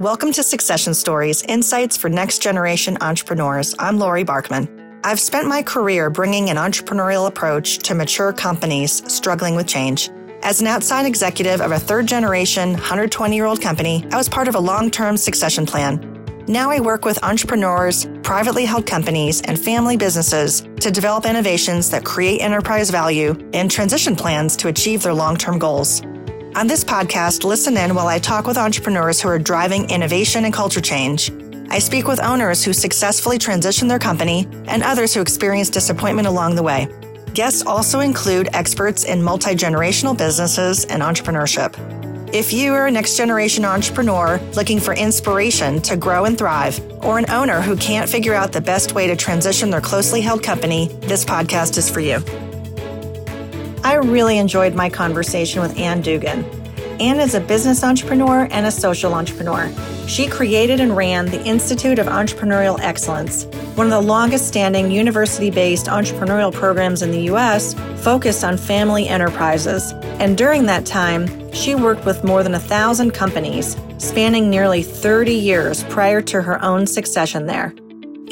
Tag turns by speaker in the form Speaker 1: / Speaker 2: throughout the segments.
Speaker 1: Welcome to Succession Stories Insights for Next Generation Entrepreneurs. I'm Lori Barkman. I've spent my career bringing an entrepreneurial approach to mature companies struggling with change. As an outside executive of a third generation, 120 year old company, I was part of a long term succession plan. Now I work with entrepreneurs, privately held companies, and family businesses to develop innovations that create enterprise value and transition plans to achieve their long term goals. On this podcast, listen in while I talk with entrepreneurs who are driving innovation and culture change. I speak with owners who successfully transition their company and others who experience disappointment along the way. Guests also include experts in multi generational businesses and entrepreneurship. If you are a next generation entrepreneur looking for inspiration to grow and thrive, or an owner who can't figure out the best way to transition their closely held company, this podcast is for you. I really enjoyed my conversation with Ann Dugan. Ann is a business entrepreneur and a social entrepreneur. She created and ran the Institute of Entrepreneurial Excellence, one of the longest standing university based entrepreneurial programs in the U.S. focused on family enterprises. And during that time, she worked with more than a thousand companies, spanning nearly 30 years prior to her own succession there.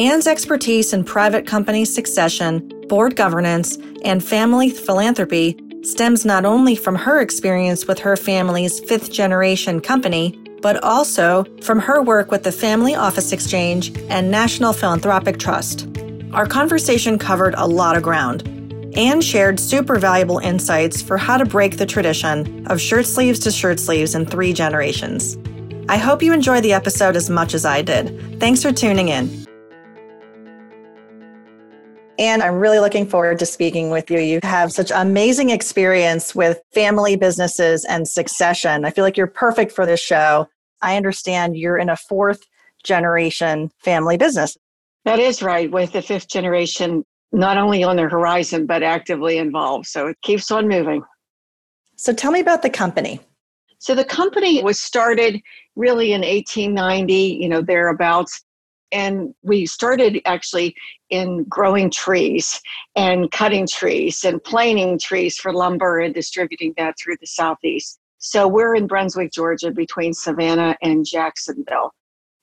Speaker 1: Ann's expertise in private company succession, board governance, and family philanthropy stems not only from her experience with her family's fifth generation company, but also from her work with the Family Office Exchange and National Philanthropic Trust. Our conversation covered a lot of ground. Ann shared super valuable insights for how to break the tradition of shirt sleeves to shirt sleeves in three generations. I hope you enjoy the episode as much as I did. Thanks for tuning in. And I'm really looking forward to speaking with you. You have such amazing experience with family businesses and succession. I feel like you're perfect for this show. I understand you're in a fourth generation family business.
Speaker 2: That is right, with the fifth generation not only on the horizon, but actively involved. So it keeps on moving.
Speaker 1: So tell me about the company.
Speaker 2: So the company was started really in 1890, you know, thereabouts. And we started actually in growing trees and cutting trees and planing trees for lumber and distributing that through the southeast. So we're in Brunswick, Georgia, between Savannah and Jacksonville.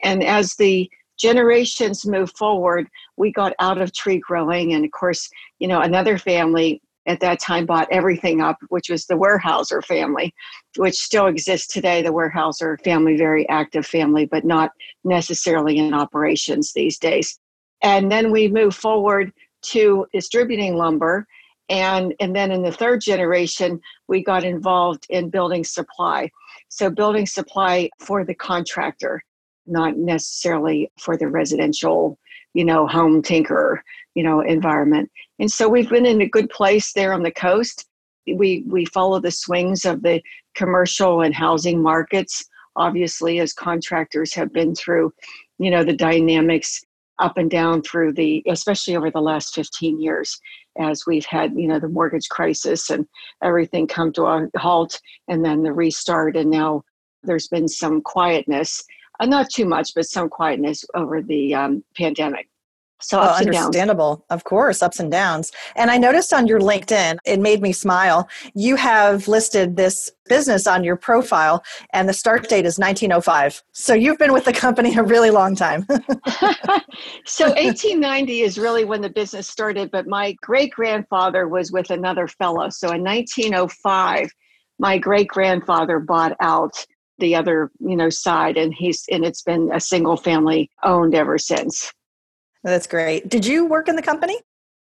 Speaker 2: And as the generations move forward, we got out of tree growing. And of course, you know, another family at that time bought everything up, which was the Weyerhaeuser family, which still exists today. The Weyerhaeuser family, very active family, but not necessarily in operations these days. And then we move forward to distributing lumber. And, and then in the third generation, we got involved in building supply. So, building supply for the contractor, not necessarily for the residential, you know, home tinker, you know, environment. And so we've been in a good place there on the coast. We we follow the swings of the commercial and housing markets, obviously, as contractors have been through, you know, the dynamics up and down through the especially over the last 15 years as we've had you know the mortgage crisis and everything come to a halt and then the restart and now there's been some quietness uh, not too much but some quietness over the um, pandemic
Speaker 1: so well, understandable, of course, ups and downs. And I noticed on your LinkedIn, it made me smile. You have listed this business on your profile, and the start date is 1905. So you've been with the company a really long time.
Speaker 2: so 1890 is really when the business started, but my great grandfather was with another fellow. So in 1905, my great grandfather bought out the other, you know, side, and he's and it's been a single family owned ever since.
Speaker 1: That's great. Did you work in the company?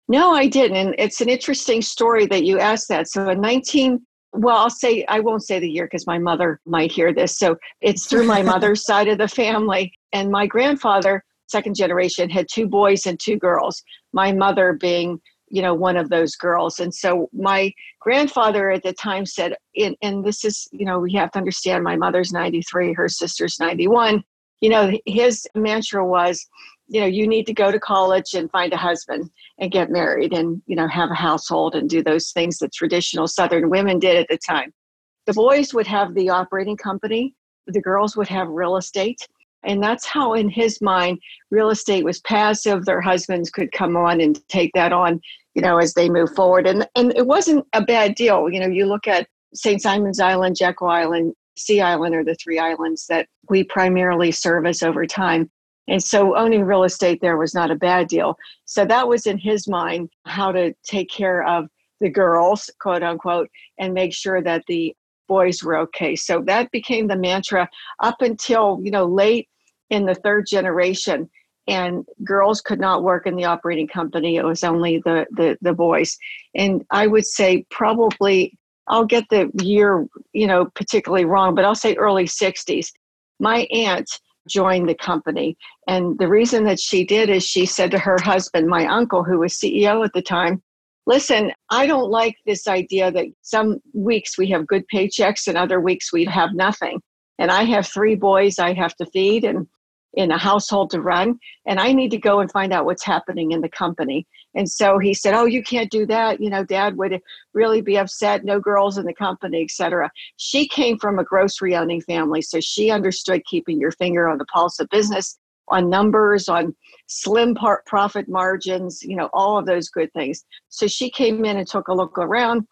Speaker 2: No, I didn't. And it's an interesting story that you asked that. So in 19, well, I'll say, I won't say the year because my mother might hear this. So it's through my mother's side of the family. And my grandfather, second generation, had two boys and two girls, my mother being you know one of those girls. And so my grandfather at the time said and, and this is you know we have to understand my mother's 93 her sister's 91 you know his mantra was you know you need to go to college and find a husband and get married and you know have a household and do those things that traditional southern women did at the time. The boys would have the operating company the girls would have real estate and that's how in his mind real estate was passive their husbands could come on and take that on you know as they move forward and and it wasn't a bad deal you know you look at st simon's island jekyll island Sea Island are the three islands that we primarily service over time. And so owning real estate there was not a bad deal. So that was in his mind how to take care of the girls, quote unquote, and make sure that the boys were okay. So that became the mantra up until, you know, late in the third generation. And girls could not work in the operating company. It was only the, the, the boys. And I would say probably, I'll get the year, you know, particularly wrong, but I'll say early 60s. My aunt joined the company. And the reason that she did is she said to her husband, my uncle, who was CEO at the time, Listen, I don't like this idea that some weeks we have good paychecks and other weeks we have nothing. And I have three boys I have to feed and in a household to run and i need to go and find out what's happening in the company. And so he said oh you can't do that. You know dad would really be upset. No girls in the company etc she came from a grocery owning family so she understood keeping your finger on the pulse of business on numbers on slim part profit margins you know all of those good things so she came in and took a look around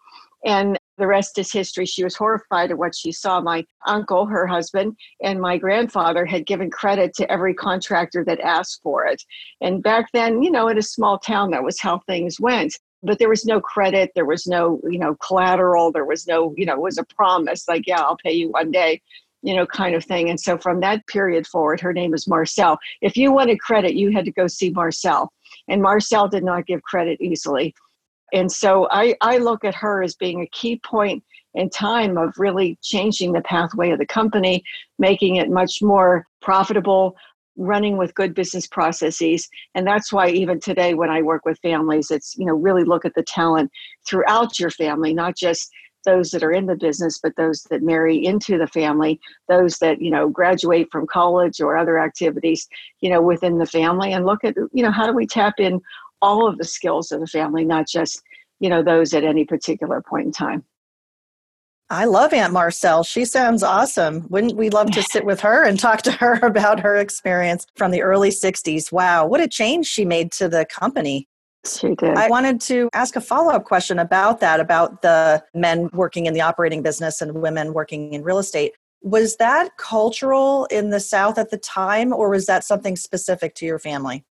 Speaker 2: and the rest is history. She was horrified at what she saw. My uncle, her husband, and my grandfather had given credit to every contractor that asked for it. And back then, you know, in a small town, that was how things went. But there was no credit, there was no, you know, collateral, there was no, you know, it was a promise like, yeah, I'll pay you one day, you know, kind of thing. And so from that period forward, her name is Marcel. If you wanted credit, you had to go see Marcel. And Marcel did not give credit easily. And so I, I look at her as being a key point in time of really changing the pathway of the company, making it much more profitable, running with good business processes. And that's why even today when I work with families, it's, you know, really look at the talent throughout your family, not just those that are in the business, but those that marry into the family, those that, you know, graduate from college or other activities, you know, within the family and look at, you know, how do we tap in all of the skills of the family, not just, you know, those at any particular point in time.
Speaker 1: I love Aunt Marcel. She sounds awesome. Wouldn't we love to sit with her and talk to her about her experience from the early 60s? Wow, what a change she made to the company.
Speaker 2: She did.
Speaker 1: I wanted to ask a follow up question about that, about the men working in the operating business and women working in real estate. Was that cultural in the South at the time, or was that something specific to your family?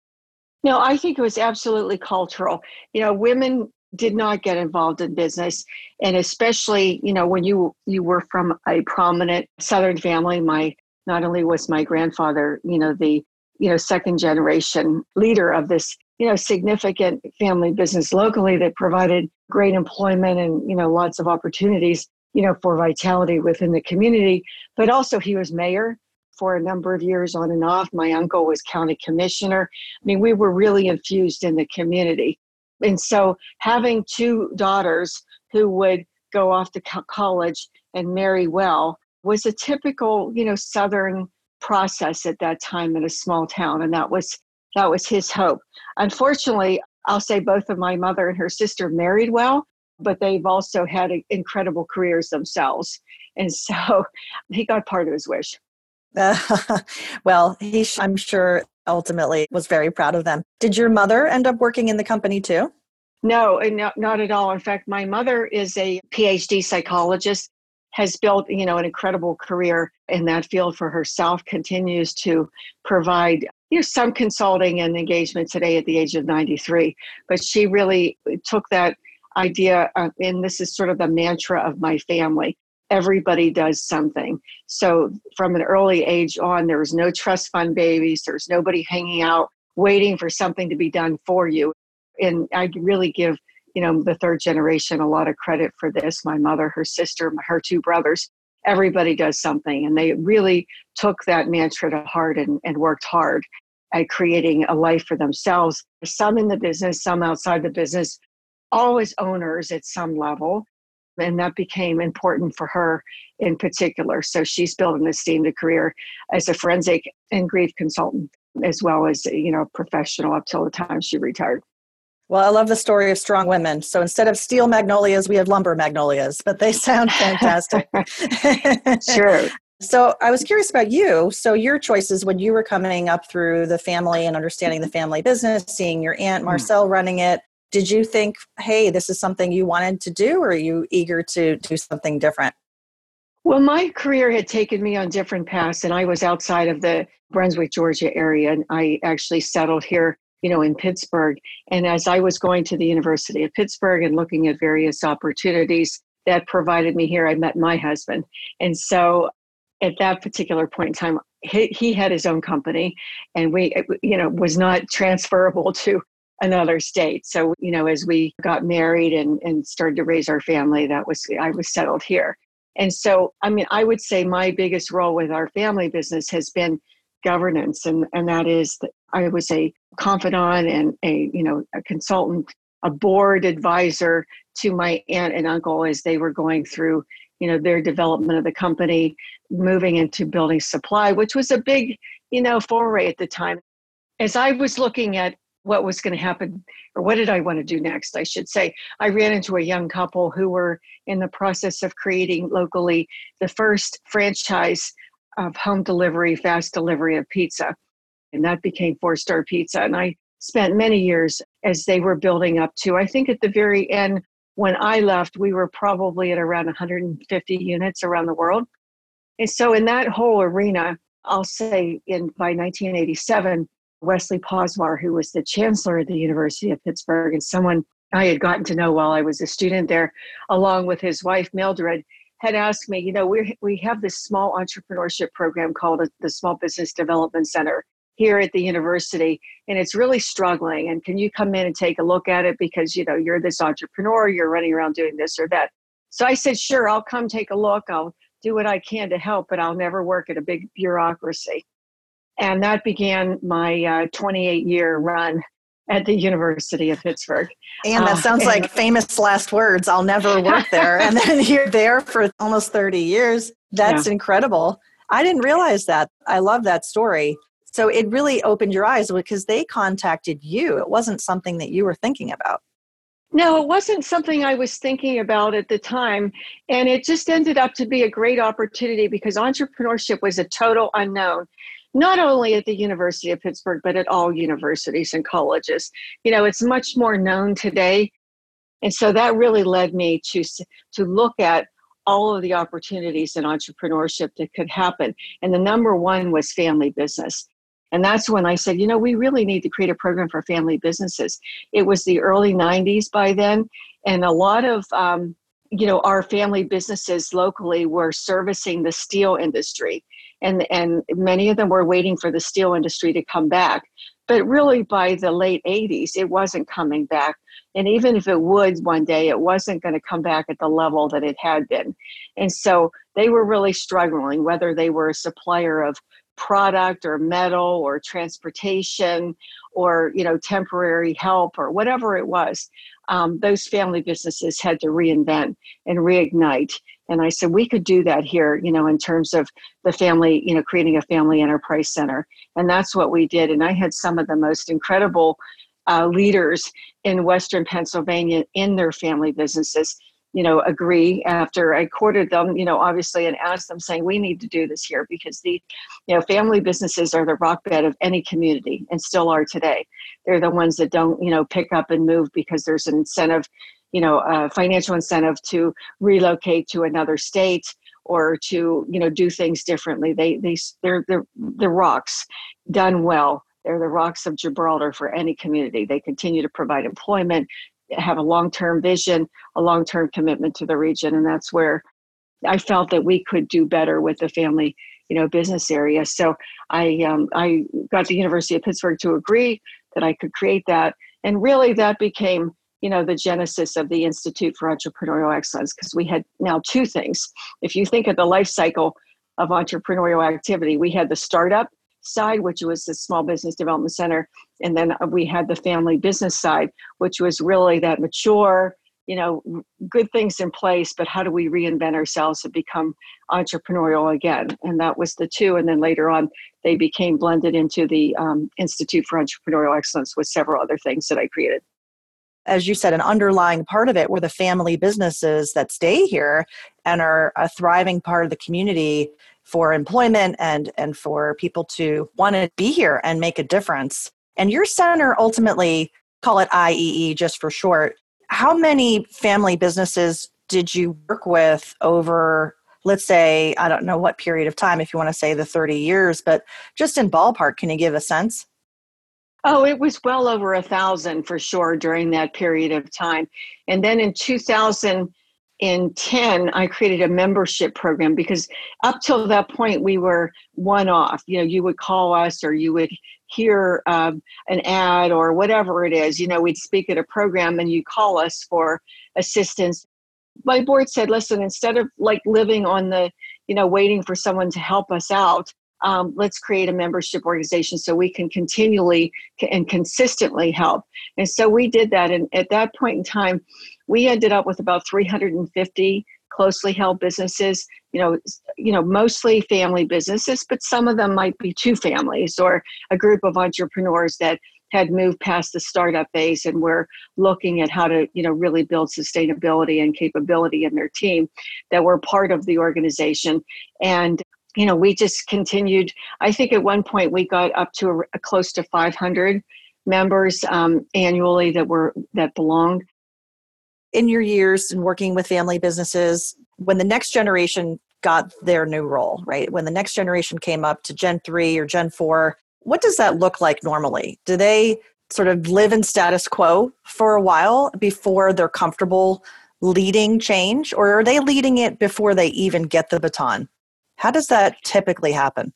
Speaker 2: No, I think it was absolutely cultural. You know, women did not get involved in business and especially you know when you you were from a prominent southern family my not only was my grandfather you know the you know second generation leader of this you know significant family business locally that provided great employment and you know lots of opportunities you know for vitality within the community but also he was mayor for a number of years on and off. My uncle was county commissioner. I mean, we were really infused in the community. And so having two daughters who would go off to college and marry well was a typical, you know, southern process at that time in a small town and that was that was his hope. Unfortunately, I'll say both of my mother and her sister married well, but they've also had incredible careers themselves. And so he got part of his wish.
Speaker 1: well, he, I'm sure, ultimately was very proud of them. Did your mother end up working in the company too?
Speaker 2: No, not, not at all. In fact, my mother is a PhD psychologist, has built, you know, an incredible career in that field for herself, continues to provide you know some consulting and engagement today at the age of 93 but she really took that idea uh, and this is sort of the mantra of my family everybody does something. So from an early age on, there was no trust fund babies, there's nobody hanging out waiting for something to be done for you. And I really give, you know, the third generation a lot of credit for this. My mother, her sister, her two brothers, everybody does something. And they really took that mantra to heart and, and worked hard at creating a life for themselves. Some in the business, some outside the business, always owners at some level and that became important for her in particular. So she's built an esteemed career as a forensic and grief consultant, as well as you know professional up till the time she retired.
Speaker 1: Well, I love the story of strong women. So instead of steel magnolias, we have lumber magnolias, but they sound fantastic.
Speaker 2: sure.
Speaker 1: So I was curious about you. So your choices when you were coming up through the family and understanding the family business, seeing your aunt hmm. Marcel running it, did you think hey this is something you wanted to do or are you eager to do something different
Speaker 2: Well, my career had taken me on different paths, and I was outside of the Brunswick, Georgia area, and I actually settled here, you know, in Pittsburgh. And as I was going to the University of Pittsburgh and looking at various opportunities that provided me here, I met my husband. And so at that particular point in time, he, he had his own company, and we, you know, was not transferable to another state. So, you know, as we got married and, and started to raise our family, that was, I was settled here. And so, I mean, I would say my biggest role with our family business has been governance, and, and that is that I was a confidant and a, you know, a consultant, a board advisor to my aunt and uncle as they were going through, you know, their development of the company, moving into building supply, which was a big, you know, foray at the time. As I was looking at what was going to happen or what did I want to do next, I should say. I ran into a young couple who were in the process of creating locally the first franchise of home delivery, fast delivery of pizza. And that became Four Star Pizza. And I spent many years as they were building up to, I think at the very end, when I left, we were probably at around 150 units around the world. And so in that whole arena, I'll say in by 1987, Wesley Posvar, who was the chancellor at the University of Pittsburgh and someone I had gotten to know while I was a student there, along with his wife Mildred, had asked me, you know, we we have this small entrepreneurship program called the Small Business Development Center here at the university, and it's really struggling. And can you come in and take a look at it because you know you're this entrepreneur, you're running around doing this or that. So I said, sure, I'll come take a look. I'll do what I can to help, but I'll never work at a big bureaucracy. And that began my uh, 28 year run at the University of Pittsburgh.
Speaker 1: And that uh, sounds uh, like famous last words. I'll never work there. and then you're there for almost 30 years. That's yeah. incredible. I didn't realize that. I love that story. So it really opened your eyes because they contacted you. It wasn't something that you were thinking about.
Speaker 2: No, it wasn't something I was thinking about at the time. And it just ended up to be a great opportunity because entrepreneurship was a total unknown not only at the University of Pittsburgh, but at all universities and colleges. You know, it's much more known today. And so that really led me to, to look at all of the opportunities in entrepreneurship that could happen. And the number one was family business. And that's when I said, you know, we really need to create a program for family businesses. It was the early 90s by then. And a lot of, um, you know, our family businesses locally were servicing the steel industry and and many of them were waiting for the steel industry to come back but really by the late 80s it wasn't coming back and even if it would one day it wasn't going to come back at the level that it had been and so they were really struggling whether they were a supplier of product or metal or transportation or you know temporary help or whatever it was um, those family businesses had to reinvent and reignite and I said, we could do that here, you know, in terms of the family, you know, creating a family enterprise center. And that's what we did. And I had some of the most incredible uh, leaders in Western Pennsylvania in their family businesses, you know, agree after I courted them, you know, obviously, and asked them saying, we need to do this here because the, you know, family businesses are the rock bed of any community and still are today. They're the ones that don't, you know, pick up and move because there's an incentive you know a financial incentive to relocate to another state or to you know do things differently. They they they're they're the rocks done well. They're the rocks of gibraltar for any community. They continue to provide employment have a long-term vision a long-term commitment to the region and that's where i felt that we could do better with the family you know business area. So i um, i got the university of pittsburgh to agree that i could create that and really that became you know the genesis of the institute for entrepreneurial excellence because we had now two things. If you think of the life cycle of entrepreneurial activity we had the startup side which was the small business development center and then we had the family business side which was really that mature you know good things in place but how do we reinvent ourselves and become entrepreneurial again? And that was the two and then later on they became blended into the um, institute for entrepreneurial excellence with several other things that i created.
Speaker 1: As you said, an underlying part of it were the family businesses that stay here and are a thriving part of the community for employment and, and for people to want to be here and make a difference. And your center ultimately, call it IEE just for short, how many family businesses did you work with over let's say, I don't know what period of time, if you want to say the 30 years, but just in ballpark, can you give a sense?
Speaker 2: Oh, it was well over a thousand for sure during that period of time. And then in 2010, I created a membership program because up till that point, we were one off. You know, you would call us or you would hear um, an ad or whatever it is. You know, we'd speak at a program and you call us for assistance. My board said, listen, instead of like living on the, you know, waiting for someone to help us out, um, let's create a membership organization so we can continually and consistently help. And so we did that. And at that point in time, we ended up with about 350 closely held businesses you know you know mostly family businesses but some of them might be two families or a group of entrepreneurs that had moved past the startup phase and were looking at how to you know really build sustainability and capability in their team that were part of the organization and you know, we just continued. I think at one point we got up to a, a close to 500 members um, annually that were that belonged.
Speaker 1: In your years in working with family businesses, when the next generation got their new role, right? When the next generation came up to Gen 3 or Gen 4, what does that look like normally? Do they sort of live in status quo for a while before they're comfortable leading change, or are they leading it before they even get the baton? How does that typically happen?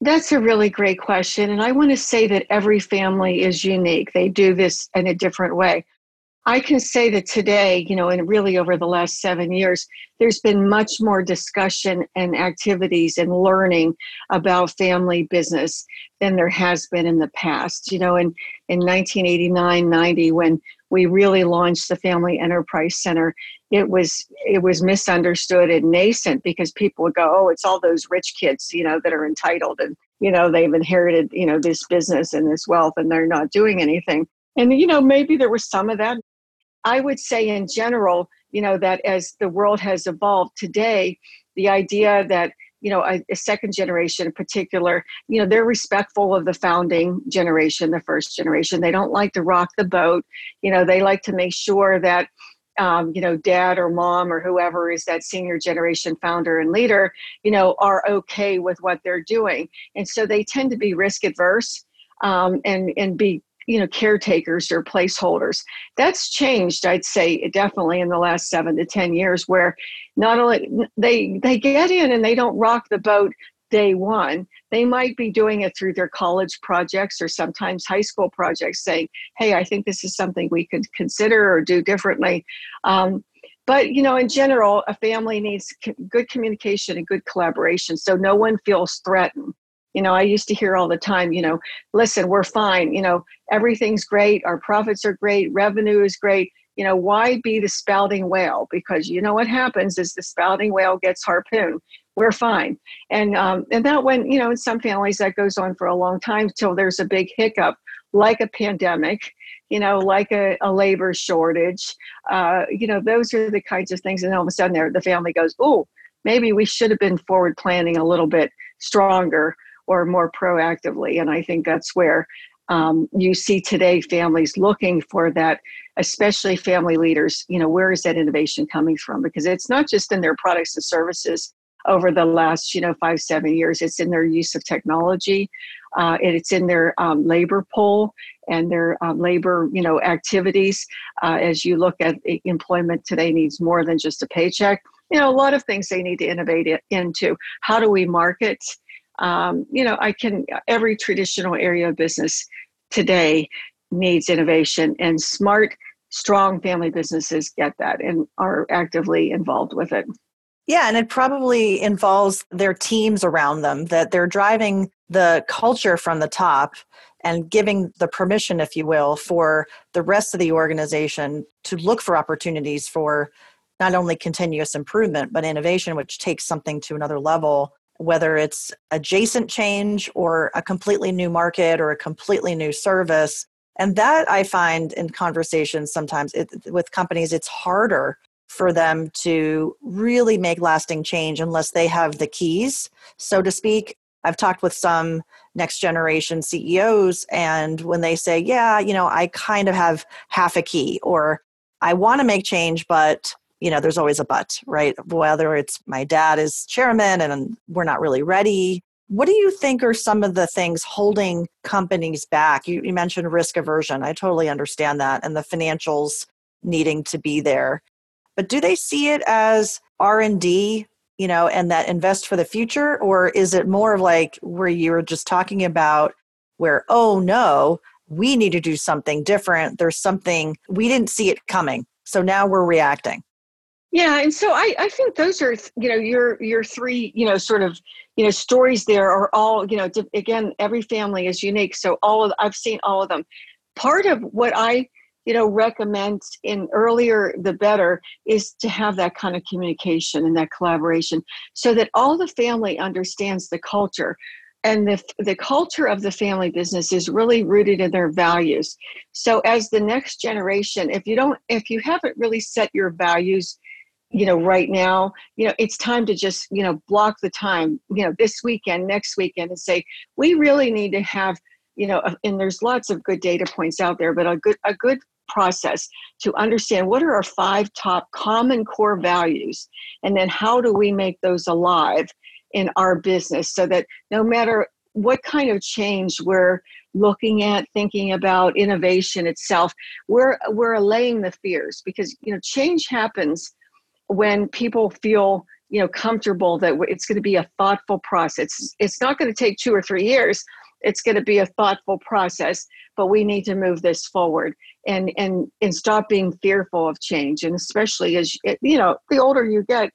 Speaker 2: That's a really great question. And I want to say that every family is unique. They do this in a different way. I can say that today, you know, and really over the last seven years, there's been much more discussion and activities and learning about family business than there has been in the past. You know, in, in 1989 90, when we really launched the Family Enterprise Center, it was it was misunderstood and nascent because people would go, oh, it's all those rich kids, you know, that are entitled and you know they've inherited you know this business and this wealth and they're not doing anything. And you know maybe there was some of that. I would say in general, you know, that as the world has evolved today, the idea that you know a, a, second generation in particular you know they're respectful of the founding generation the first generation they don't like to rock the boat you know they like to make sure that um, you know, dad or mom or whoever is that senior generation founder and leader, you know, are okay with what they're doing. And so they tend to be risk adverse um, and, and be, you know, caretakers or placeholders. That's changed, I'd say, definitely in the last seven to 10 years, where not only they, they get in and they don't rock the boat day one. They might be doing it through their college projects or sometimes high school projects, saying, hey, I think this is something we could consider or do differently. Um, but you know in general a family needs good communication and good collaboration so no one feels threatened. You know i used to hear all the time you know listen we're fine. You know everything's great. Our profits are great. Revenue is great you know why be the spouting whale because you know what happens is the spouting whale gets harpooned we're fine. And um, and that when you know in some families that goes on for a long time till there's a big hiccup, like a pandemic, you know, like a, a labor shortage. Uh, you know, those are the kinds of things. And all of a sudden, there the family goes, oh, maybe we should have been forward planning a little bit stronger or more proactively. And I think that's where um, you see today families looking for that especially family leaders you know where is that innovation coming from? Because it's not just in their products and services over the last you know five seven years. It's in their use of technology. Uh, it's in their um, labor pool and their um, labor you know activities. Uh, as you look at employment today needs more than just a paycheck. You know a lot of things they need to innovate into. How do we market um, you know i can every traditional area of business today needs innovation and smart strong family businesses get that and are actively involved with it.
Speaker 1: Yeah, and it probably involves their teams around them that they're driving the culture from the top and giving the permission, if you will, for the rest of the organization to look for opportunities for not only continuous improvement, but innovation, which takes something to another level, whether it's adjacent change or a completely new market or a completely new service. And that I find in conversations sometimes it, with companies, it's harder for them to really make lasting change unless they have the keys, so to speak. I've talked with some next generation CEOs, and when they say, Yeah, you know, I kind of have half a key, or I want to make change, but you know, there's always a but, right? Whether it's my dad is chairman and we're not really ready. What do you think are some of the things holding companies back? You, you mentioned risk aversion. I totally understand that, and the financials needing to be there. But do they see it as R and D, you know, and that invest for the future, or is it more of like where you were just talking about, where oh no, we need to do something different. There's something we didn't see it coming, so now we're reacting.
Speaker 2: Yeah, and so I, I think those are you know your your three you know sort of you know stories there are all you know again every family is unique so all of I've seen all of them. Part of what I you know recommend in earlier the better is to have that kind of communication and that collaboration so that all the family understands the culture and the, the culture of the family business is really rooted in their values so as the next generation if you don't if you haven't really set your values you know right now you know it's time to just you know block the time you know this weekend next weekend and say we really need to have you know and there's lots of good data points out there but a good a good process to understand what are our five top common core values and then how do we make those alive in our business so that no matter what kind of change we're looking at thinking about innovation itself we're we're allaying the fears because you know change happens when people feel you know comfortable that it's going to be a thoughtful process. It's, not going to take two or three years it's going to be a thoughtful process but we need to move this forward and and and stop being fearful of change. And especially as you know the older you get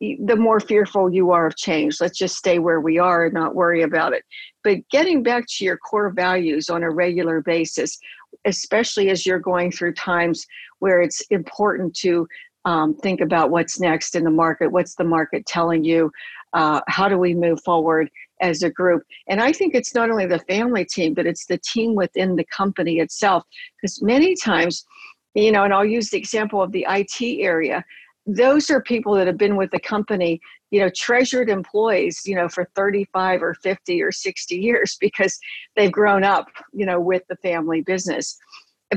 Speaker 2: the more fearful you are of change. Let's just stay where we are and not worry about it. But getting back to your core values on a regular basis especially as you're going through times where it's important to um, think about what's next in the market. What's the market telling you? Uh, how do we move forward as a group? And I think it's not only the family team, but it's the team within the company itself. Because many times, you know, and I'll use the example of the IT area. Those are people that have been with the company, you know, treasured employees, you know, for 35 or 50 or 60 years because they've grown up, you know, with the family business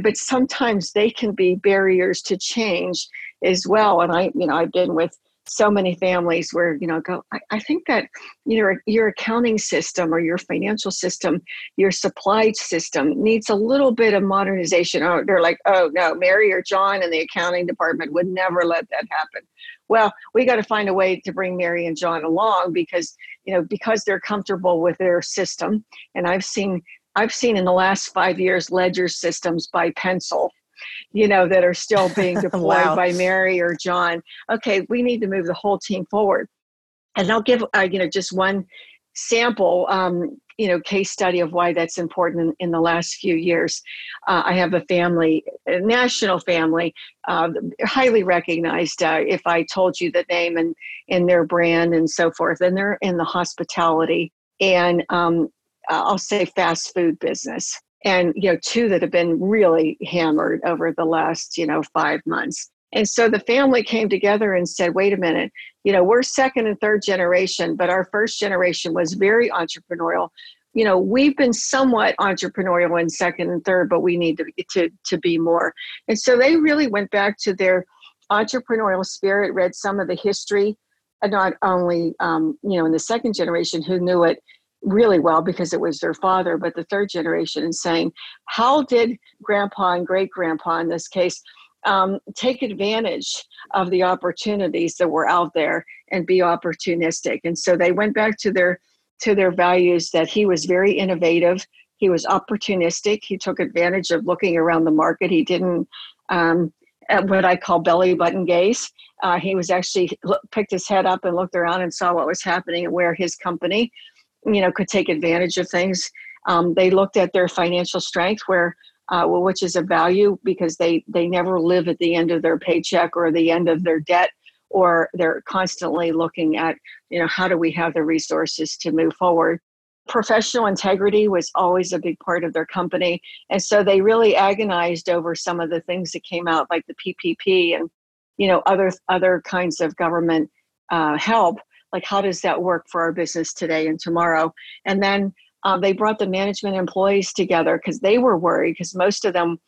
Speaker 2: but sometimes they can be barriers to change as well. And I, you know, I've been with so many families where you know go I, I, think that you know your accounting system or your financial system your supply system needs a little bit of modernization. Oh they're like oh no mary or john in the accounting department would never let that happen. Well we got to find a way to bring mary and john along because you know because they're comfortable with their system. And i've seen i've seen in the last five years ledger systems by pencil you know, that are still being deployed wow. by Mary or John. Okay, we need to move the whole team forward. And I'll give, uh, you know, just one sample, um, you know, case study of why that's important in, in the last few years. Uh, I have a family, a national family, uh, highly recognized. Uh, if I told you the name and, and their brand and so forth, and they're in the hospitality and um, I'll say fast food business. And you know two that have been really hammered over the last you know five months. And so the family came together and said wait a minute. You know we're second and third generation but our first generation was very entrepreneurial. You know we've been somewhat entrepreneurial in second and third but we need to, to, to be more. And so they really went back to their entrepreneurial spirit read some of the history not only um, you know in the second generation who knew it really well because it was their father, but the third generation, and saying, how did grandpa and great grandpa in this case um, take advantage of the opportunities that were out there and be opportunistic? And so they went back to their to their values that he was very innovative. He was opportunistic. He took advantage of looking around the market. He didn't um, what I call belly button gaze. Uh, he was actually picked his head up and looked around and saw what was happening and where his company you know could take advantage of things. Um, they looked at their financial strength where uh, which is a value because they they never live at the end of their paycheck or the end of their debt or they're constantly looking at you know how do we have the resources to move forward. Professional integrity was always a big part of their company. And so they really agonized over some of the things that came out like the ppp and you know other other kinds of government uh, help like how does that work for our business today and tomorrow? And then uh, they brought the management employees together because they were worried because most of them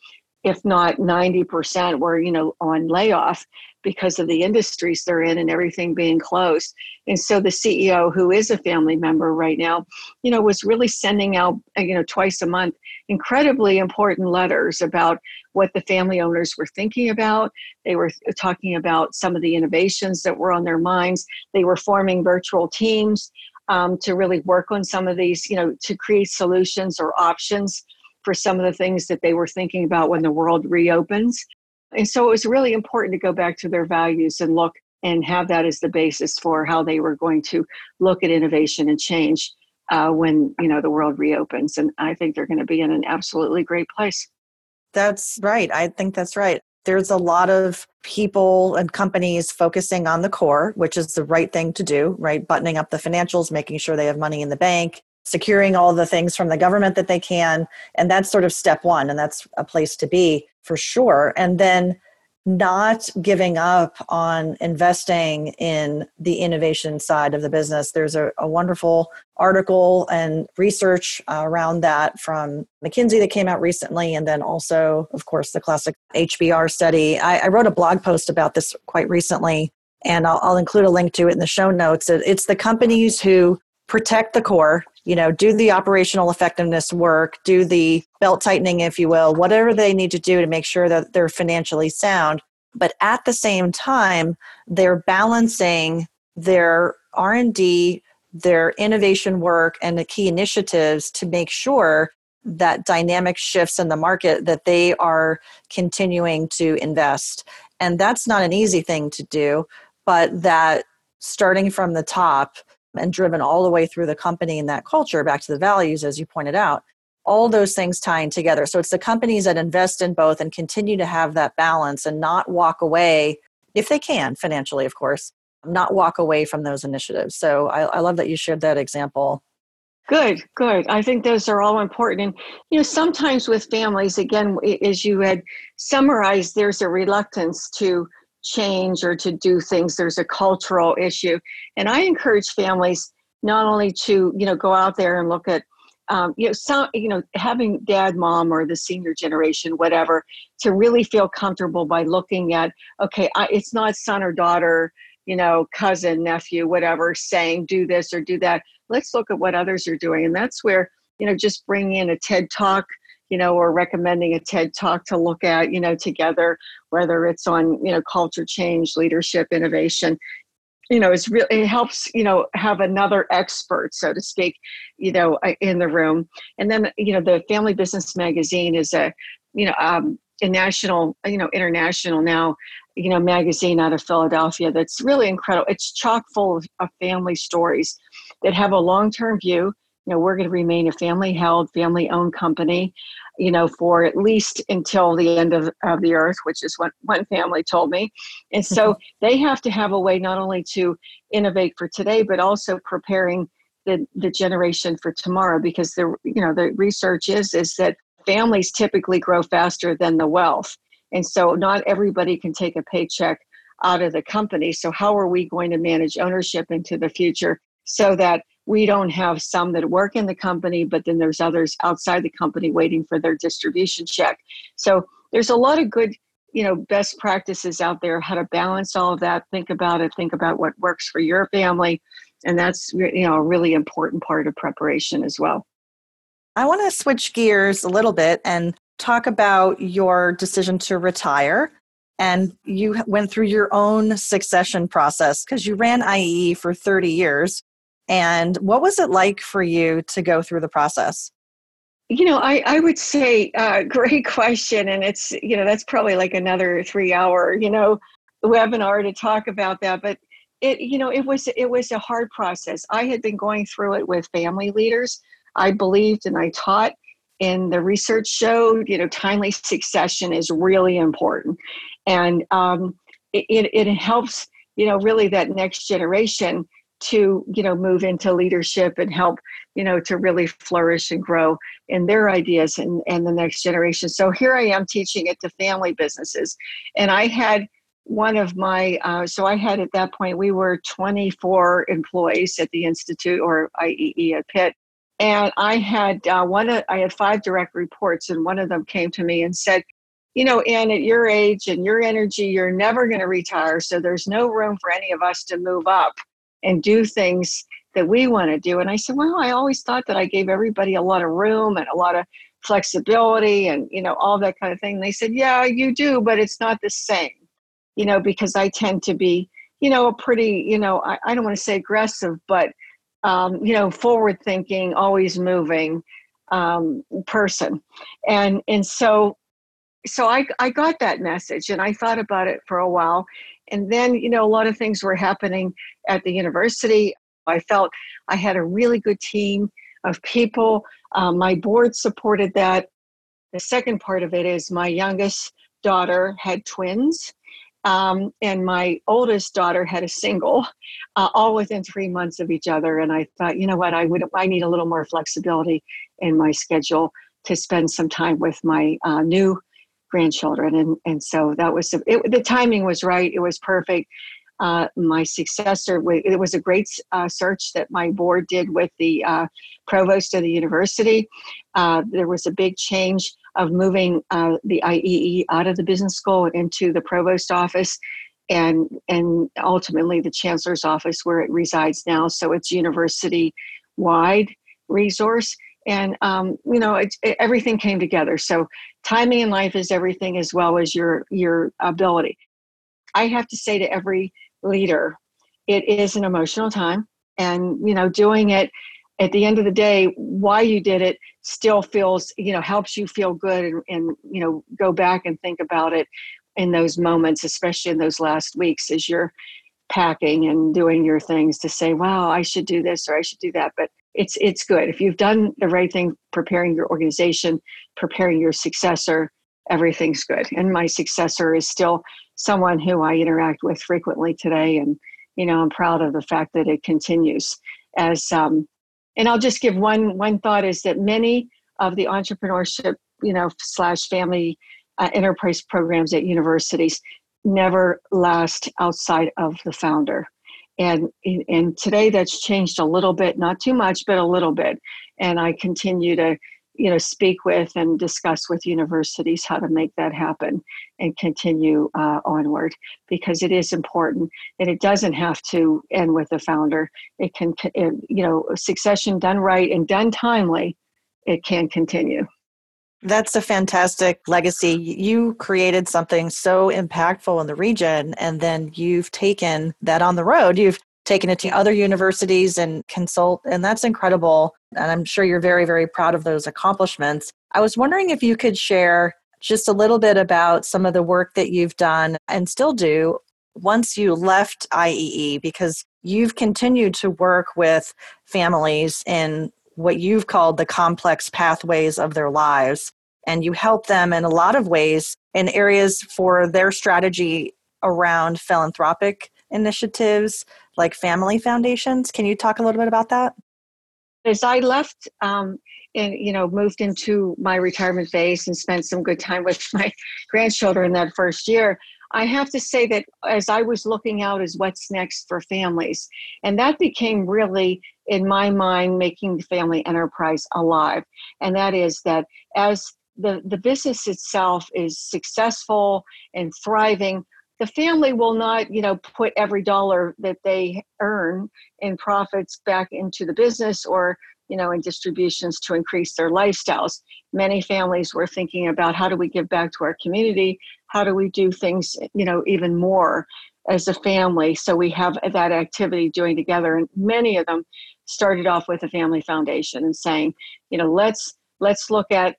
Speaker 2: if not 90% were you know on layoff because of the industries they're in and everything being closed. And so the ceo who is a family member right now you know was really sending out you know twice a month incredibly important letters about what the family owners were thinking about they were talking about some of the innovations that were on their minds they were forming virtual teams um, to really work on some of these you know to create solutions or options for some of the things that they were thinking about when the world reopens. And so it was really important to go back to their values and look and have that as the basis for how they were going to look at innovation and change uh, when you know the world reopens. And I think they're going to be in an absolutely great place.
Speaker 1: That's right. I think that's right. There's a lot of people and companies focusing on the core, which is the right thing to do, right? Buttoning up the financials, making sure they have money in the bank, securing all the things from the government that they can. And that's sort of step one. And that's a place to be for sure. And then not giving up on investing in the innovation side of the business. There's a, a wonderful article and research uh, around that from McKinsey that came out recently, and then also, of course, the classic HBR study. I, I wrote a blog post about this quite recently, and I'll, I'll include a link to it in the show notes. It's the companies who protect the core you know do the operational effectiveness work do the belt tightening if you will whatever they need to do to make sure that they're financially sound. But at the same time they're balancing their r&d their innovation work and the key initiatives to make sure that dynamic shifts in the market that they are continuing to invest. And that's not an easy thing to do but that starting from the top and driven all the way through the company and that culture back to the values as you pointed out all those things tying together. So it's the companies that invest in both and continue to have that balance and not walk away if they can financially of course not walk away from those initiatives. So i, I love that you shared that example.
Speaker 2: Good good. I think those are all important. And you know sometimes with families again as you had summarized there's a reluctance to change or to do things there's a cultural issue. And i encourage families not only to you know go out there and look at um, you know some you know having dad mom or the senior generation whatever to really feel comfortable by looking at okay I, it's not son or daughter you know cousin nephew whatever saying do this or do that. Let's look at what others are doing. And that's where you know just bringing in a ted talk you know, or recommending a TED talk to look at, you know, together, whether it's on, you know, culture change, leadership, innovation. You know, it's really it helps, you know, have another expert, so to speak, you know, uh, in the room. And then, you know, the Family Business Magazine is a, you know, um, a national, you know, international now, you know, magazine out of Philadelphia that's really incredible. It's chock full of, of family stories that have a long term view you know we're going to remain a family held family owned company you know for at least until the end of, of the earth which is what one family told me. And so mm-hmm. they have to have a way not only to innovate for today but also preparing the, the generation for tomorrow because the you know the research is is that families typically grow faster than the wealth. And so not everybody can take a paycheck out of the company. So how are we going to manage ownership into the future so that we don't have some that work in the company, but then there's others outside the company waiting for their distribution check. So there's a lot of good, you know, best practices out there how to balance all of that. Think about it. Think about what works for your family, and that's you know a really important part of preparation as well.
Speaker 1: I want to switch gears a little bit and talk about your decision to retire. And you went through your own succession process because you ran IEE for 30 years. And what was it like for you to go through the process?
Speaker 2: You know, I, I would say, uh, great question. And it's, you know, that's probably like another three hour, you know, webinar to talk about that. But it, you know, it was, it was a hard process. I had been going through it with family leaders. I believed and I taught and the research showed, you know, timely succession is really important. And um, it, it, it helps, you know, really that next generation to you know move into leadership and help you know to really flourish and grow in their ideas and, and the next generation. So here i am teaching it to family businesses. And i had one of my uh, so i had at that point we were 24 employees at the institute or iee at pitt. And i had uh, one i had five direct reports and one of them came to me and said you know, and at your age and your energy, you're never going to retire. So there's no room for any of us to move up and do things that we want to do. And I said, well, I always thought that I gave everybody a lot of room and a lot of flexibility and, you know, all that kind of thing. And they said, yeah, you do, but it's not the same, you know, because I tend to be, you know, a pretty, you know, I, I don't want to say aggressive, but, um, you know, forward thinking, always moving um, person. And, and so, so I, I got that message and I thought about it for a while. And then, you know, a lot of things were happening at the university. I felt I had a really good team of people. Um, my board supported that. The second part of it is my youngest daughter had twins, um, and my oldest daughter had a single, uh, all within three months of each other. And I thought, you know what, I would I need a little more flexibility in my schedule to spend some time with my uh, new grandchildren, and and so that was it, the timing was right. It was perfect uh, my successor. It was a great uh, search that my board did with the uh, provost of the university. Uh, there was a big change of moving uh, the IEE out of the business school and into the provost office. And, and ultimately the chancellor's office where it resides now. So it's university wide resource and um, you know it, it, everything came together so timing in life is everything as well as your your ability i have to say to every leader. It is an emotional time, and you know, doing it at the end of the day, why you did it still feels you know helps you feel good, and, and you know, go back and think about it in those moments, especially in those last weeks as you're packing and doing your things to say, "Wow, I should do this or I should do that." But it's it's good if you've done the right thing, preparing your organization, preparing your successor. Everything's good, and my successor is still someone who I interact with frequently today, and you know I'm proud of the fact that it continues. As um, and I'll just give one one thought is that many of the entrepreneurship you know slash family uh, enterprise programs at universities never last outside of the founder and and today that's changed a little bit not too much but a little bit. And i continue to you know speak with and discuss with universities how to make that happen and continue uh, onward because it is important and it doesn't have to end with the founder. It can it, you know succession done right and done timely it can continue
Speaker 1: that's a fantastic legacy. You created something so impactful in the region, and then you've taken that on the road. You've taken it to other universities and consult, and that's incredible. And I'm sure you're very, very proud of those accomplishments. I was wondering if you could share just a little bit about some of the work that you've done and still do once you left IEE, because you've continued to work with families in what you've called the complex pathways of their lives. And you help them in a lot of ways in areas for their strategy around philanthropic initiatives like family foundations. Can you talk a little bit about that?
Speaker 2: As I left um, and you know moved into my retirement phase and spent some good time with my grandchildren that first year, I have to say that as I was looking out as what's next for families, and that became really in my mind making the family enterprise alive, and that is that as the, the business itself is successful and thriving, the family will not you know put every dollar that they earn in profits back into the business or you know in distributions to increase their lifestyles. Many families were thinking about how do we give back to our community? How do we do things you know even more as a family? So we have that activity doing together and many of them started off with a family foundation and saying you know let's let's look at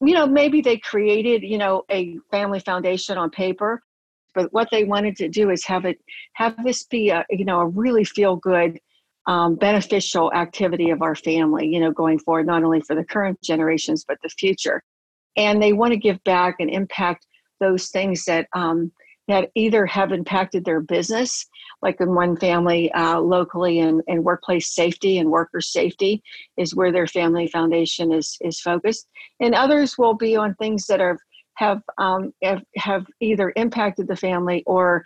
Speaker 2: you know maybe they created you know a family foundation on paper but what they wanted to do is have it have this be a you know a really feel good um, beneficial activity of our family you know going forward not only for the current generations but the future. And they want to give back and impact those things that um, that either have impacted their business like in one family uh, locally in, in workplace safety and worker safety is where their family foundation is is focused. And others will be on things that are have um, have, have either impacted the family or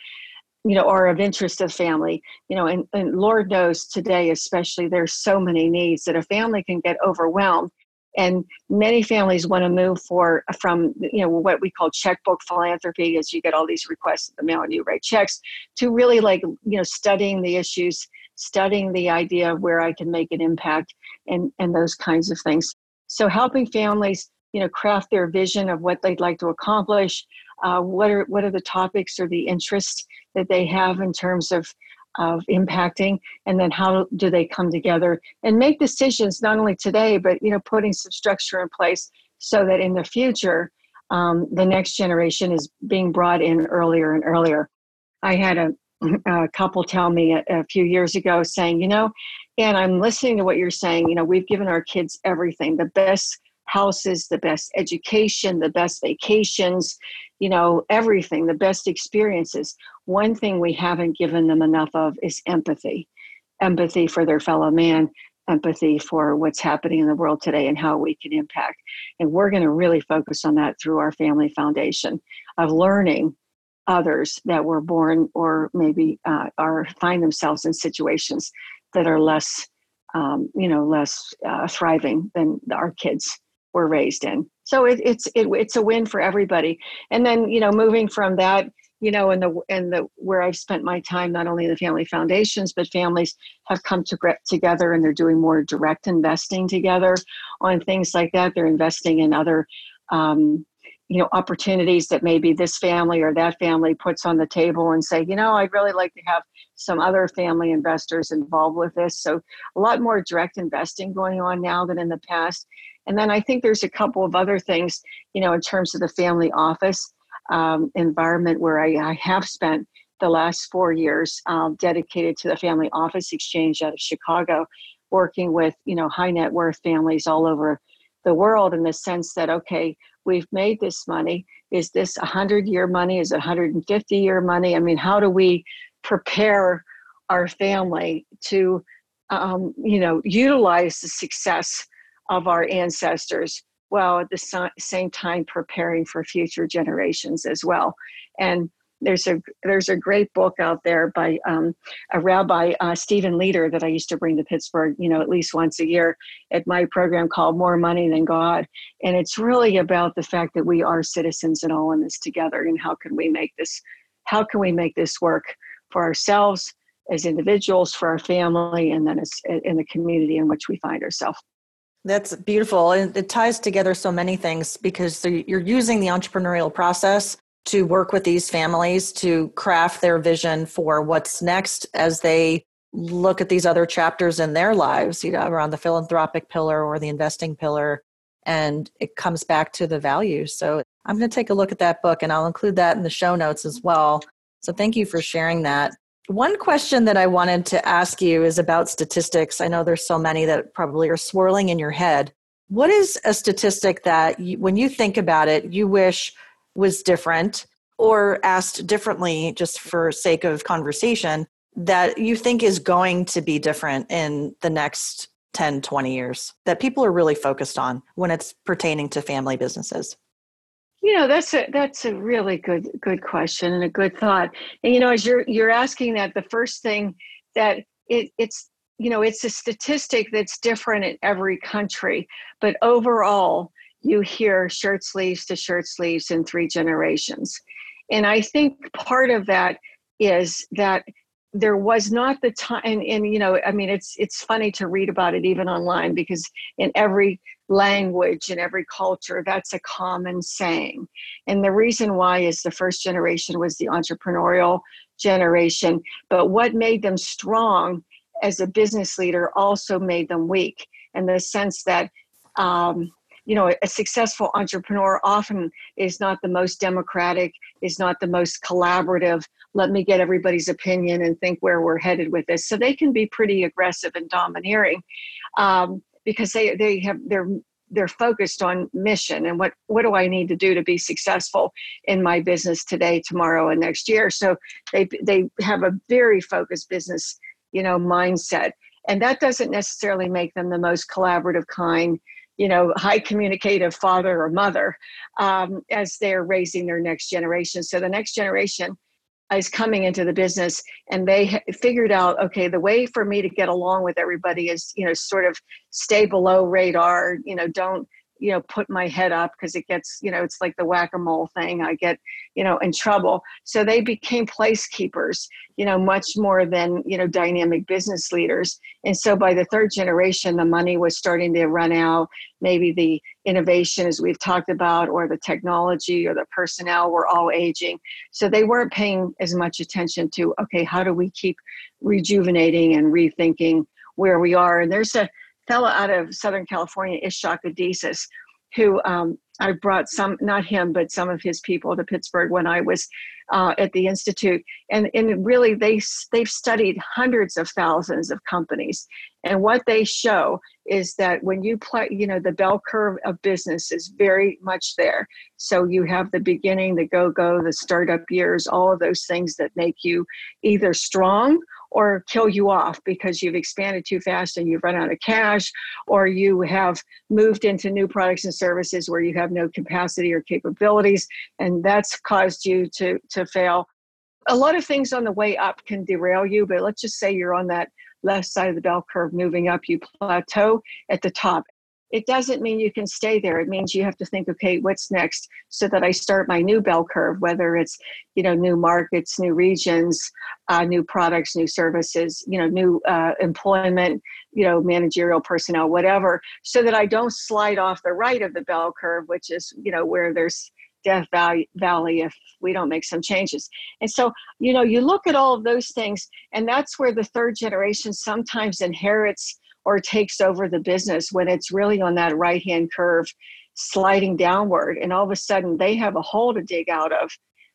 Speaker 2: you know are of interest to the family. You know and, and lord knows today especially there's so many needs that a family can get overwhelmed and many families want to move for from you know what we call checkbook philanthropy as you get all these requests in the mail and you write checks to really like you know studying the issues studying the idea of where i can make an impact and and those kinds of things. So helping families you know craft their vision of what they'd like to accomplish uh, what are what are the topics or the interests that they have in terms of of impacting and then how do they come together and make decisions not only today but you know putting some structure in place so that in the future um, the next generation is being brought in earlier and earlier. I had a, a couple tell me a, a few years ago saying you know and i'm listening to what you're saying. You know we've given our kids everything the best houses, the best education, the best vacations, you know, everything, the best experiences. One thing we haven't given them enough of is empathy empathy for their fellow man, empathy for what's happening in the world today and how we can impact. And we're going to really focus on that through our family foundation of learning others that were born or maybe uh, are find themselves in situations that are less um, you know less uh, thriving than our kids were raised in. So it, it's it, it's a win for everybody. And then you know, moving from that, you know, in the in the where I've spent my time, not only the family foundations, but families have come to together and they're doing more direct investing together on things like that. They're investing in other. Um, you know opportunities that maybe this family or that family puts on the table and say you know i'd really like to have some other family investors involved with this. So a lot more direct investing going on now than in the past. And then I think there's a couple of other things, you know, in terms of the family office um, environment where I, I, have spent the last four years um, dedicated to the Family Office Exchange out of Chicago, working with, you know, high net worth families all over the world in the sense that, okay, we've made this money. Is this 100 year money? Is it 150 year money? I mean, how do we prepare our family to, um, you know, utilize the success of our ancestors while at the same time preparing for future generations as well. And there's a there's a great book out there by um, a rabbi uh, Stephen Leder that I used to bring to Pittsburgh, you know, at least once a year at my program called More Money Than God, and it's really about the fact that we are citizens and all in this together, and how can we make this how can we make this work for ourselves as individuals, for our family, and then as in the community in which we find ourselves.
Speaker 1: That's beautiful. And it ties together so many things because you're using the entrepreneurial process to work with these families to craft their vision for what's next as they look at these other chapters in their lives, you know, around the philanthropic pillar or the investing pillar. And it comes back to the values. So I'm going to take a look at that book and I'll include that in the show notes as well. So thank you for sharing that. One question that I wanted to ask you is about statistics. I know there's so many that probably are swirling in your head. What is a statistic that you, when you think about it, you wish was different or asked differently just for sake of conversation that you think is going to be different in the next 10, 20 years that people are really focused on when it's pertaining to family businesses?
Speaker 2: You know, that's a that's a really good good question and a good thought. And you know, as you're you're asking that, the first thing that it, it's you know it's a statistic that's different in every country, but overall, you hear shirt sleeves to shirt sleeves in three generations, and I think part of that is that there was not the time and, and, you know i mean it's it's funny to read about it even online because in every language in every culture that's a common saying. And the reason why is the first generation was the entrepreneurial generation but what made them strong as a business leader also made them weak in the sense that um, you know a successful entrepreneur often is not the most democratic is not the most collaborative let me get everybody's opinion and think where we're headed with this so they can be pretty aggressive and domineering um, because they they have they're they're focused on mission and what what do I need to do to be successful in my business today, tomorrow, and next year. So they they have a very focused business, you know, mindset, and that doesn't necessarily make them the most collaborative kind, you know, high communicative father or mother um, as they're raising their next generation. So the next generation is coming into the business and they figured out okay the way for me to get along with everybody is you know sort of stay below radar you know don't you know put my head up because it gets you know it's like the whack-a-mole thing. I get you know in trouble. So they became placekeepers you know much more than you know dynamic business leaders. And so by the third generation the money was starting to run out. Maybe the innovation as we've talked about or the technology or the personnel were all aging. So they weren't paying as much attention to okay how do we keep rejuvenating and rethinking where we are? And there's a fellow out of Southern California, Ichak Adizes, who um, I brought some, not him, but some of his people to Pittsburgh when I was uh, at the institute, and and really they they've studied hundreds of thousands of companies, and what they show is that when you play, you know, the bell curve of business is very much there. So you have the beginning, the go go, the startup years, all of those things that make you either strong or kill you off because you've expanded too fast and you've run out of cash, or you have moved into new products and services where you have no capacity or capabilities, and that's caused you to, to fail. A lot of things on the way up can derail you, but let's just say you're on that left side of the bell curve moving up, you plateau at the top it doesn't mean you can stay there. It means you have to think, okay, what's next so that I start my new bell curve, whether it's, you know, new markets, new regions, uh, new products, new services, you know, new uh, employment, you know, managerial personnel, whatever, so that I don't slide off the right of the bell curve, which is, you know, where there's death valley if we don't make some changes. And so, you know, you look at all of those things, and that's where the third generation sometimes inherits or takes over the business when it's really on that right hand curve sliding downward. And all of a sudden they have a hole to dig out of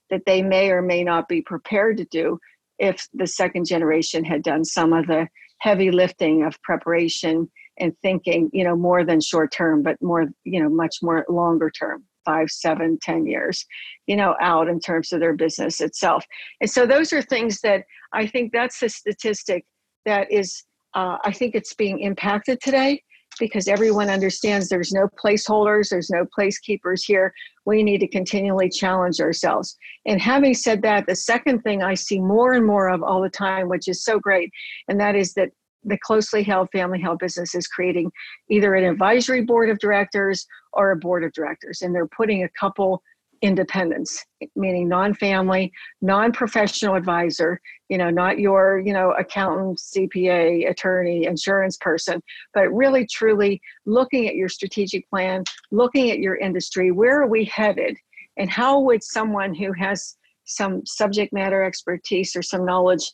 Speaker 2: that they may or may not be prepared to do if the second generation had done some of the heavy lifting of preparation and thinking you know more than short term but more you know much more longer term five seven ten years you know out in terms of their business itself. And so those are things that i think that's a statistic that is uh, I think it's being impacted today because everyone understands there's no placeholders, there's no placekeepers here. We need to continually challenge ourselves. And having said that, the second thing I see more and more of all the time, which is so great, and that is that the closely held family held business is creating either an advisory board of directors or a board of directors. And they're putting a couple independence meaning non-family non-professional advisor you know not your you know accountant cpa attorney insurance person but really truly looking at your strategic plan looking at your industry where are we headed? And how would someone who has some subject matter expertise or some knowledge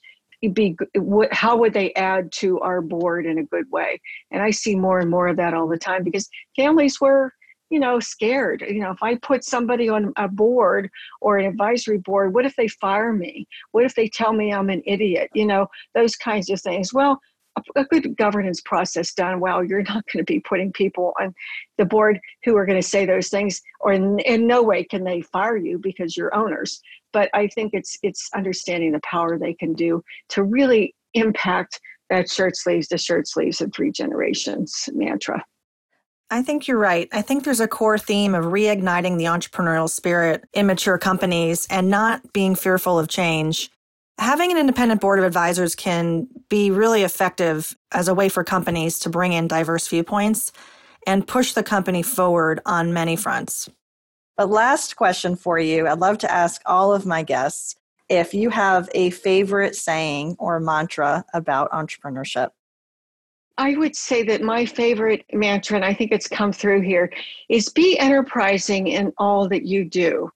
Speaker 2: be how would they add to our board in a good way? And i see more and more of that all the time because families were you know, scared. You know, if I put somebody on a board or an advisory board, what if they fire me? What if they tell me I'm an idiot? You know, those kinds of things. Well, a, good governance process done well, you're not going to be putting people on the board who are going to say those things, or in, in no way can they fire you because you're owners. But I think it's it's understanding the power they can do to really impact that shirt sleeves to shirt sleeves of three generations mantra.
Speaker 1: I think you're right. I think there's a core theme of reigniting the entrepreneurial spirit in mature companies and not being fearful of change. Having an independent board of advisors can be really effective as a way for companies to bring in diverse viewpoints and push the company forward on many fronts. But last question for you I'd love to ask all of my guests if you have a favorite saying or mantra about entrepreneurship.
Speaker 2: I would say that my favorite mantra, and I think it's come through here, is be enterprising in all that you do.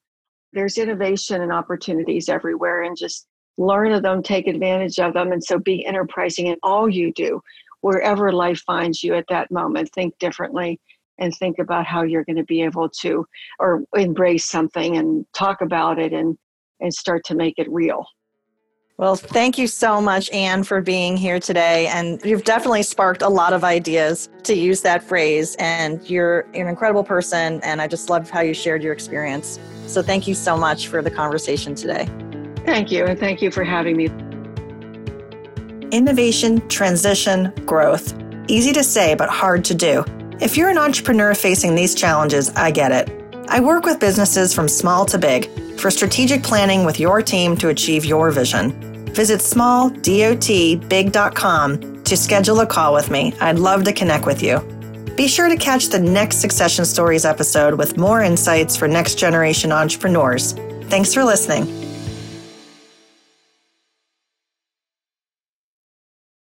Speaker 2: There's innovation and opportunities everywhere, and just learn of them, take advantage of them. And so be enterprising in all you do, wherever life finds you at that moment. Think differently and think about how you're going to be able to or embrace something and talk about it and and start to make it real.
Speaker 1: Well, thank you so much, Ann, for being here today. And you've definitely sparked a lot of ideas to use that phrase. And you're an incredible person. And I just love how you shared your experience. So thank you so much for the conversation today.
Speaker 2: Thank you. And thank you for having me.
Speaker 1: Innovation, transition, growth. Easy to say, but hard to do. If you're an entrepreneur facing these challenges, I get it. I work with businesses from small to big for strategic planning with your team to achieve your vision. Visit smalldotbig.com to schedule a call with me. I'd love to connect with you. Be sure to catch the next Succession Stories episode with more insights for next generation entrepreneurs. Thanks for listening.